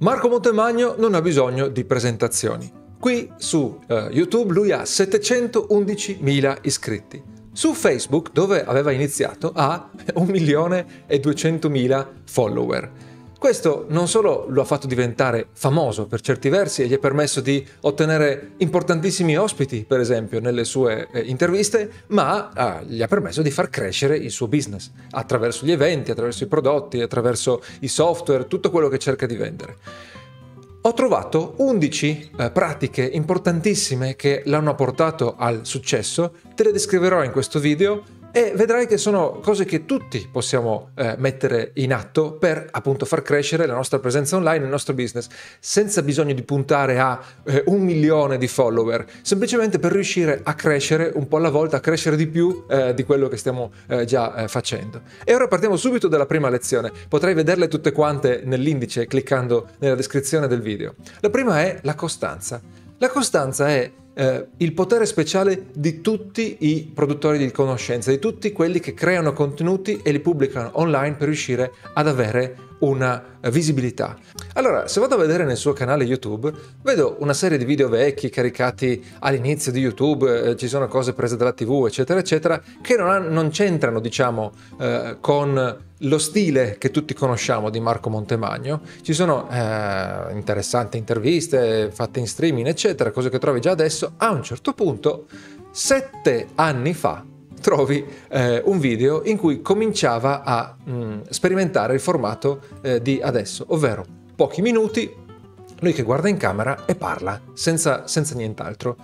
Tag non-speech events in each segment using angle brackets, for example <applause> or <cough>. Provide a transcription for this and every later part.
Marco Montemagno non ha bisogno di presentazioni. Qui su uh, YouTube lui ha 711.000 iscritti. Su Facebook, dove aveva iniziato, ha 1.200.000 follower. Questo non solo lo ha fatto diventare famoso per certi versi e gli ha permesso di ottenere importantissimi ospiti, per esempio, nelle sue eh, interviste, ma eh, gli ha permesso di far crescere il suo business attraverso gli eventi, attraverso i prodotti, attraverso i software, tutto quello che cerca di vendere. Ho trovato 11 eh, pratiche importantissime che l'hanno portato al successo, te le descriverò in questo video e vedrai che sono cose che tutti possiamo eh, mettere in atto per appunto far crescere la nostra presenza online, il nostro business, senza bisogno di puntare a eh, un milione di follower, semplicemente per riuscire a crescere un po' alla volta, a crescere di più eh, di quello che stiamo eh, già eh, facendo. E ora partiamo subito dalla prima lezione, potrai vederle tutte quante nell'indice cliccando nella descrizione del video. La prima è la costanza. La costanza è eh, il potere speciale di tutti i produttori di conoscenza, di tutti quelli che creano contenuti e li pubblicano online per riuscire ad avere una visibilità. Allora, se vado a vedere nel suo canale YouTube, vedo una serie di video vecchi caricati all'inizio di YouTube, eh, ci sono cose prese dalla TV, eccetera, eccetera, che non, ha, non c'entrano, diciamo, eh, con lo stile che tutti conosciamo di Marco Montemagno. Ci sono eh, interessanti interviste fatte in streaming, eccetera, cose che trovi già adesso. A un certo punto, sette anni fa, trovi eh, un video in cui cominciava a mh, mm, sperimentare il formato eh, di adesso, ovvero pochi minuti, lui che guarda in camera e parla senza, senza nient'altro.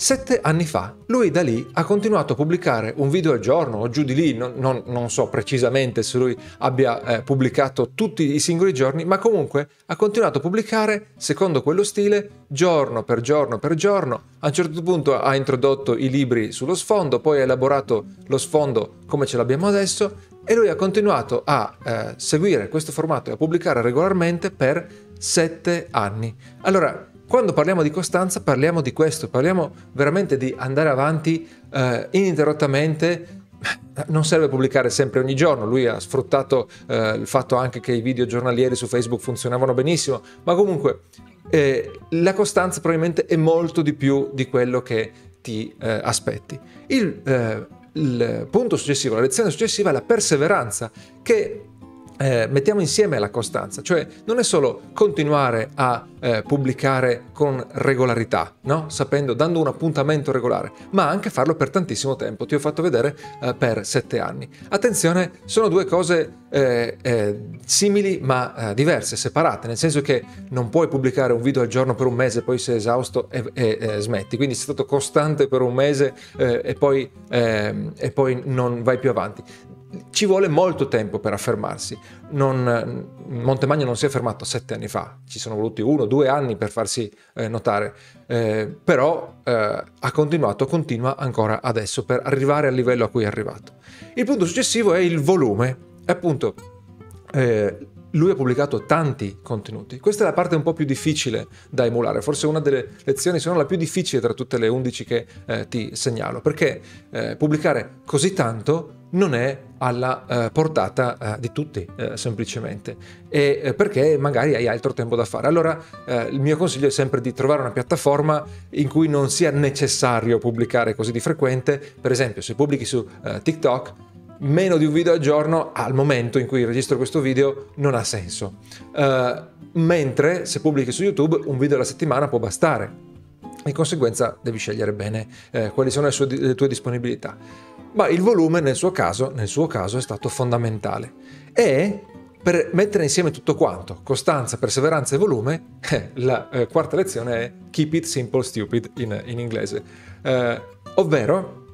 Sette anni fa, lui da lì ha continuato a pubblicare un video al giorno o giù di lì, non, non, non so precisamente se lui abbia eh, pubblicato tutti i singoli giorni, ma comunque ha continuato a pubblicare secondo quello stile giorno per giorno per giorno. A un certo punto ha introdotto i libri sullo sfondo, poi ha elaborato lo sfondo come ce l'abbiamo adesso e lui ha continuato a eh, seguire questo formato e a pubblicare regolarmente per sette anni. Allora, quando parliamo di costanza parliamo di questo, parliamo veramente di andare avanti eh, ininterrottamente non serve pubblicare sempre ogni giorno, lui ha sfruttato eh, il fatto anche che i video giornalieri su Facebook funzionavano benissimo, ma comunque eh, la costanza probabilmente è molto di più di quello che ti eh, aspetti. Il, eh, il punto successivo, la lezione successiva è la perseveranza, che eh, mettiamo insieme la costanza, cioè non è solo continuare a eh, pubblicare con regolarità, no? sapendo, dando un appuntamento regolare, ma anche farlo per tantissimo tempo. Ti ho fatto vedere eh, per sette anni. Attenzione, sono due cose eh, eh, simili ma eh, diverse, separate, nel senso che non puoi pubblicare un video al giorno per un mese, poi sei esausto e, e, e smetti. Quindi sei stato costante per un mese e poi, ehm, e poi non vai più avanti ci vuole molto tempo per affermarsi. Non, Montemagno non si è fermato sette anni fa, ci sono voluti uno, due anni per farsi eh, notare, eh, però eh, ha continuato, continua ancora adesso per arrivare al livello a cui è arrivato. Il punto successivo è il volume, appunto eh, lui ha pubblicato tanti contenuti. Questa è la parte un po' più difficile da emulare, forse una delle lezioni, se non la più difficile tra tutte le 11 che eh, ti segnalo, perché eh, pubblicare così tanto non è alla eh, portata eh, di tutti, eh, semplicemente, e eh, perché magari hai altro tempo da fare. Allora il mio consiglio è sempre di trovare una piattaforma in cui non sia necessario pubblicare così di frequente, per esempio se pubblichi su TikTok, meno di un video al giorno al momento in cui registro questo video non ha senso. mentre se pubblichi su YouTube un video alla settimana può bastare. Di conseguenza devi scegliere bene quali sono le, sue, le tue disponibilità ma il volume nel suo caso, nel suo caso è stato fondamentale. E per mettere insieme tutto quanto, costanza, perseveranza e volume, <laughs> eh, la eh, quarta lezione è Keep it simple stupid in, in inglese, eh, ovvero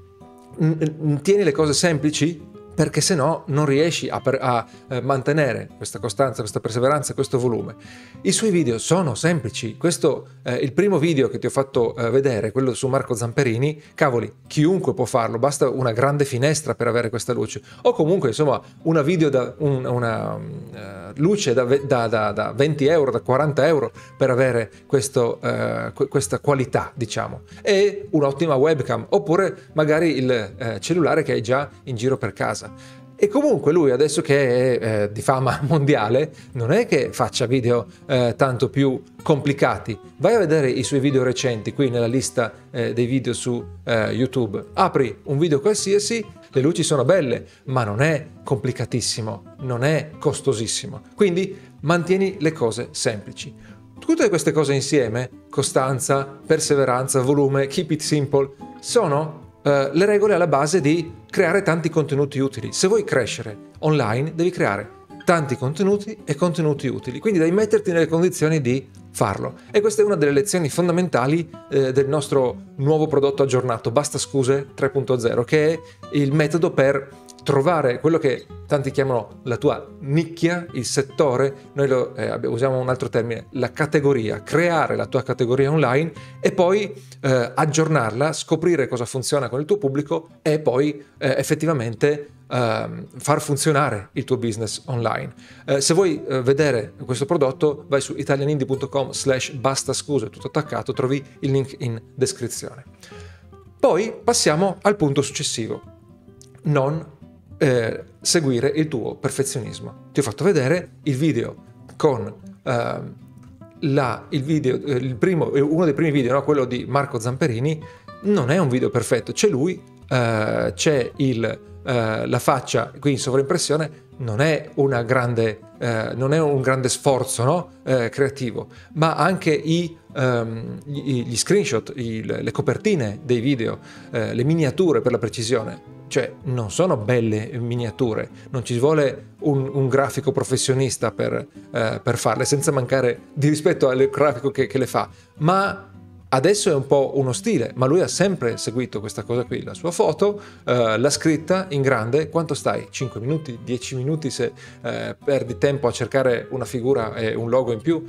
tieni le cose semplici perché se no non riesci a, per, a eh, mantenere questa costanza, questa perseveranza, questo volume. I suoi video sono semplici, questo eh, il primo video che ti ho fatto eh, vedere, quello su Marco Zamperini, cavoli, chiunque può farlo, basta una grande finestra per avere questa luce, o comunque insomma una da un, una uh, luce da, da, da, da, 20 euro, da 40 euro per avere questo, uh, questa qualità, diciamo, e un'ottima webcam, oppure magari il cellulare che hai già in giro per casa casa. E comunque lui adesso che è eh, di fama <laughs> mondiale non è che faccia video eh, tanto più complicati. Vai a vedere i suoi video recenti qui nella lista eh, dei video su eh, YouTube. Apri un video qualsiasi, le luci sono belle, ma non è complicatissimo, non è costosissimo. Quindi mantieni le cose semplici. Tutte queste cose insieme, costanza, perseveranza, volume, keep it simple, sono eh, le regole alla base di creare tanti contenuti utili. Se vuoi crescere online, devi creare tanti contenuti e contenuti utili, quindi devi metterti nelle condizioni di farlo. E questa è una delle lezioni fondamentali eh, del nostro nuovo prodotto aggiornato, Basta Scuse 3.0, che è il metodo per trovare quello che tanti chiamano la tua nicchia, il settore, noi lo, eh, usiamo un altro termine, la categoria, creare la tua categoria online e poi eh, aggiornarla, scoprire cosa funziona con il tuo pubblico e poi eh, effettivamente ehm, far funzionare il tuo business online. Eh, se vuoi eh, vedere questo prodotto vai su italianindie.com slash basta scuse, tutto attaccato, trovi il link in descrizione. Poi passiamo al punto successivo. Non eh, seguire il tuo perfezionismo. Ti ho fatto vedere il video con eh, la, il video, eh, il primo, eh, uno dei primi video, no? quello di Marco Zamperini, non è un video perfetto, c'è lui, eh, c'è il, eh, la faccia qui in sovraimpressione, non è, grande, non è un grande sforzo no? creativo, ma anche i, um, gli, gli, screenshot, i, le copertine dei video, le miniature per la precisione, cioè non sono belle miniature, non ci vuole un, un grafico professionista per, eh, per, farle, senza mancare di rispetto al grafico che, che le fa, ma adesso è un po' uno stile, ma lui ha sempre seguito questa cosa qui, la sua foto, eh, l'ha scritta in grande, quanto stai? 5 minuti, 10 minuti se eh, perdi tempo a cercare una figura e un logo in più?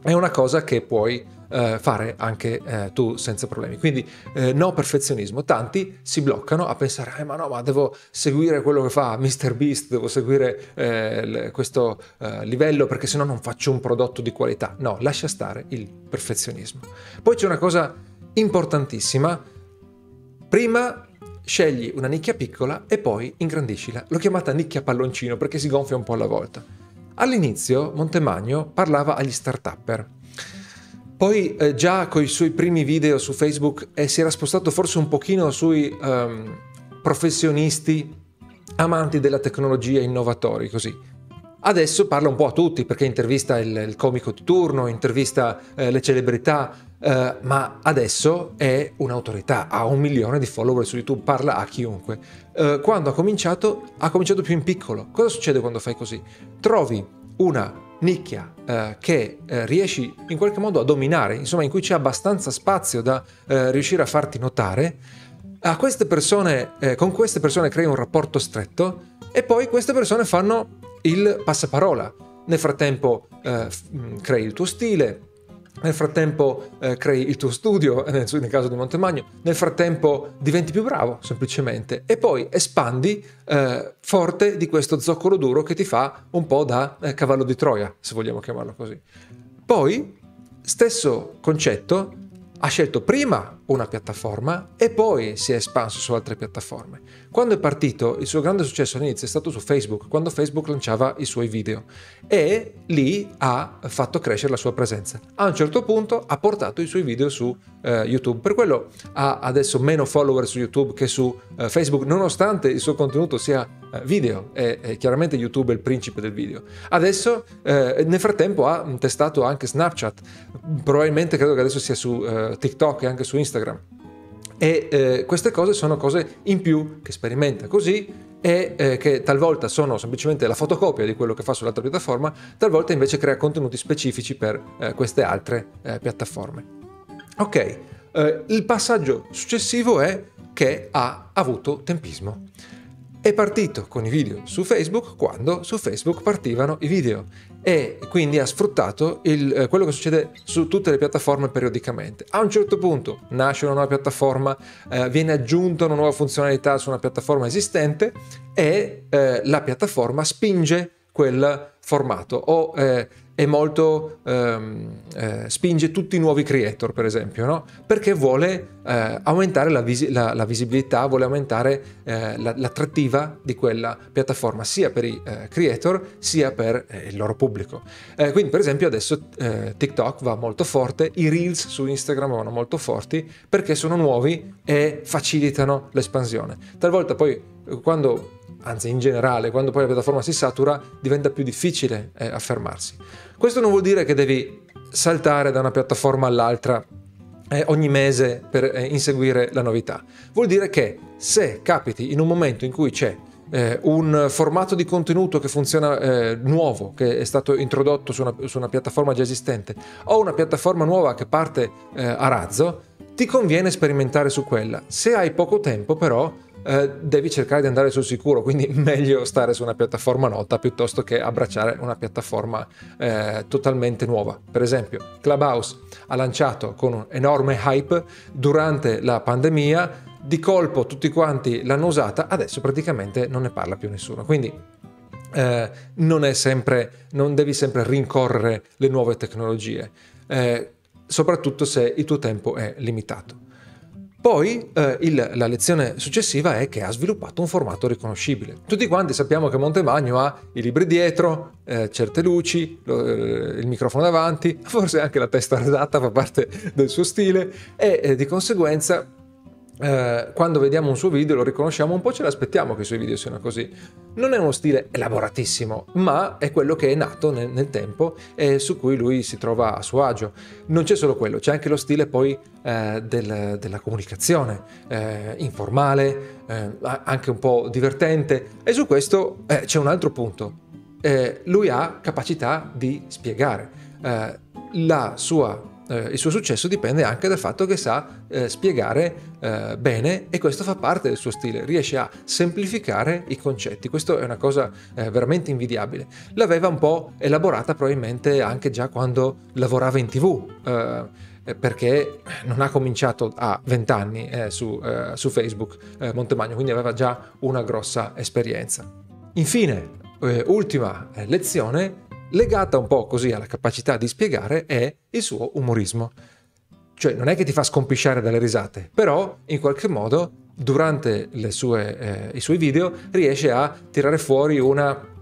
È una cosa che puoi eh, fare anche eh, tu senza problemi. Quindi eh, no perfezionismo. Tanti si bloccano a pensare, eh, ma no, ma devo seguire quello che fa Mr. Beast, devo seguire eh, questo eh, livello perché sennò non faccio un prodotto di qualità. No, lascia stare il perfezionismo. Poi c'è una cosa importantissima. Prima scegli una nicchia piccola e poi ingrandiscila. L'ho chiamata nicchia palloncino perché si gonfia un po' alla volta. All'inizio Montemagno parlava agli start-upper poi eh, già con i suoi primi video su Facebook eh, si era spostato forse un pochino sui um, professionisti amanti della tecnologia, innovatori, così. Adesso parla un po' a tutti perché intervista il, il comico di turno, intervista eh, le celebrità, eh, ma adesso è un'autorità, ha un milione di follower su YouTube, parla a chiunque. Eh, quando ha cominciato, ha cominciato più in piccolo. Cosa succede quando fai così? Trovi una nicchia eh, che eh, riesci in qualche modo a dominare, insomma in cui c'è abbastanza spazio da eh, riuscire a farti notare, a queste persone, eh, con queste persone crei un rapporto stretto e poi queste persone fanno il passaparola. Nel frattempo eh, crei il tuo stile, nel frattempo eh, crei il tuo studio, <laughs> nel, nel, caso di Montemagno, nel frattempo diventi più bravo semplicemente e poi espandi eh, forte di questo zoccolo duro che ti fa un po' da eh, cavallo di Troia, se vogliamo chiamarlo così. Poi, stesso concetto, ha scelto prima una piattaforma e poi si è espanso su altre piattaforme. Quando è partito, il suo grande successo all'inizio è stato su Facebook, quando Facebook lanciava i suoi video e lì ha fatto crescere la sua presenza. A un certo punto ha portato i suoi video su eh, YouTube, per quello ha adesso meno follower su YouTube che su eh, Facebook, nonostante il suo contenuto sia eh, video e, chiaramente YouTube è il principe del video. Adesso, eh, nel frattempo, ha testato anche Snapchat, probabilmente credo che adesso sia su eh, TikTok e anche su Instagram. E eh, queste cose sono cose in più che sperimenta così e eh, che talvolta sono semplicemente la fotocopia di quello che fa sull'altra piattaforma, talvolta invece crea contenuti specifici per eh, queste altre eh, piattaforme. Ok, eh, il passaggio successivo è che ha avuto tempismo. È partito con i video su Facebook quando su Facebook partivano i video e quindi ha sfruttato il, eh, quello che succede su tutte le piattaforme periodicamente. A un certo punto nasce una nuova piattaforma, eh, viene aggiunta una nuova funzionalità su una piattaforma esistente e eh, la piattaforma spinge quel formato o eh, è molto, ehm, eh, spinge tutti i nuovi creator, per esempio, no? perché vuole eh, aumentare la, visi- la, la, visibilità, vuole aumentare eh, la, l'attrattiva di quella piattaforma, sia per i eh, creator sia per eh, il loro pubblico. Eh, quindi, per esempio, adesso TikTok va molto forte, i reels su Instagram vanno molto forti perché sono nuovi e facilitano l'espansione. Talvolta poi quando anzi in generale, quando poi la piattaforma si satura, diventa più difficile eh, affermarsi. Questo non vuol dire che devi saltare da una piattaforma all'altra eh, ogni mese per eh, inseguire la novità. Vuol dire che se capiti in un momento in cui c'è eh, un formato di contenuto che funziona eh, nuovo, che è stato introdotto su una, su una, piattaforma già esistente, o una piattaforma nuova che parte eh, a razzo, ti conviene sperimentare su quella. Se hai poco tempo però eh, devi cercare di andare sul sicuro, quindi <laughs> meglio stare su una piattaforma nota piuttosto che abbracciare una piattaforma eh, totalmente nuova. Per esempio, Clubhouse ha lanciato con un enorme hype durante la pandemia, di colpo tutti quanti l'hanno usata, adesso praticamente non ne parla più nessuno. Quindi eh, non, sempre, non devi sempre rincorrere le nuove tecnologie, eh, soprattutto se il tuo tempo è limitato. Poi eh, il, la lezione successiva è che ha sviluppato un formato riconoscibile. Tutti quanti sappiamo che Montemagno ha i libri dietro, eh, certe luci, lo, eh, il microfono davanti, <laughs> forse anche la testa rasata fa parte del suo stile e eh, di conseguenza eh, quando vediamo un suo video lo riconosciamo un po', ce l'aspettiamo che i suoi video siano così. Non è uno stile elaboratissimo, ma è quello che è nato nel, nel tempo e su cui lui si trova a suo agio. Non c'è solo quello, c'è anche lo stile poi eh, del, della comunicazione, eh, informale, eh, anche un po' divertente. E su questo eh, c'è un altro punto. Lui ha capacità di spiegare la sua eh, il suo successo dipende anche dal fatto che sa eh, spiegare eh, bene e questo fa parte del suo stile, riesce a semplificare i concetti, questo è una cosa eh, veramente invidiabile. L'aveva un po' elaborata probabilmente anche già quando lavorava in tv eh, perché non ha cominciato a 20 anni eh, su, eh, su, Facebook eh, Montemagno, quindi aveva già una grossa esperienza. Infine, eh, ultima lezione, legata un po' così alla capacità di spiegare è il suo umorismo. Cioè non è che ti fa scompisciare dalle risate, però in qualche modo durante sue, eh, i suoi video riesce a tirare fuori una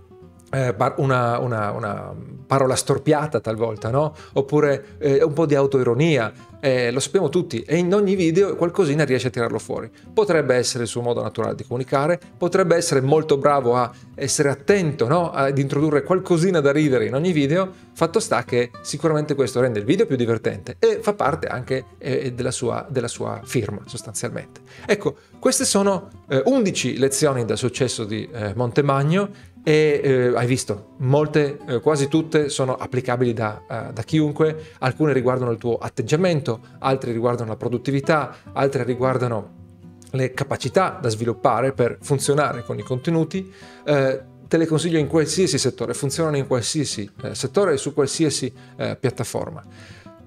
una, una, una, parola storpiata talvolta, no? Oppure eh, un po' di autoironia, eh, lo sappiamo tutti, e in ogni video qualcosina riesce a tirarlo fuori. Potrebbe essere il suo modo naturale di comunicare, potrebbe essere molto bravo a essere attento, no? Ad introdurre qualcosina da ridere in ogni video, fatto sta che sicuramente questo rende il video più divertente e fa parte anche eh, della, sua, della, sua, firma sostanzialmente. Ecco, queste sono 11 eh, lezioni dal successo di eh, Montemagno e eh, hai visto, molte, eh, quasi tutte sono applicabili da, uh, da, chiunque, alcune riguardano il tuo atteggiamento, altre riguardano la produttività, altre riguardano le capacità da sviluppare per funzionare con i contenuti. Eh, te le consiglio in qualsiasi settore, funzionano in qualsiasi eh, settore e su qualsiasi eh, piattaforma.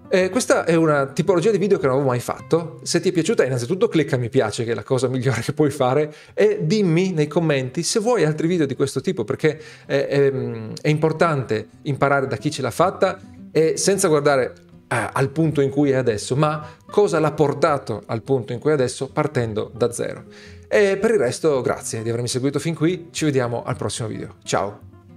Eh, questa è una tipologia di video che non avevo mai fatto. Se ti è piaciuta, innanzitutto clicca mi piace, che è la cosa migliore che puoi fare, e dimmi nei commenti se vuoi altri video di questo tipo, perché è, è, è importante imparare da chi ce l'ha fatta e senza guardare eh, al punto in cui è adesso, ma cosa l'ha portato al punto in cui è adesso partendo da zero. E per il resto, grazie di avermi seguito fin qui, ci vediamo al prossimo video. Ciao!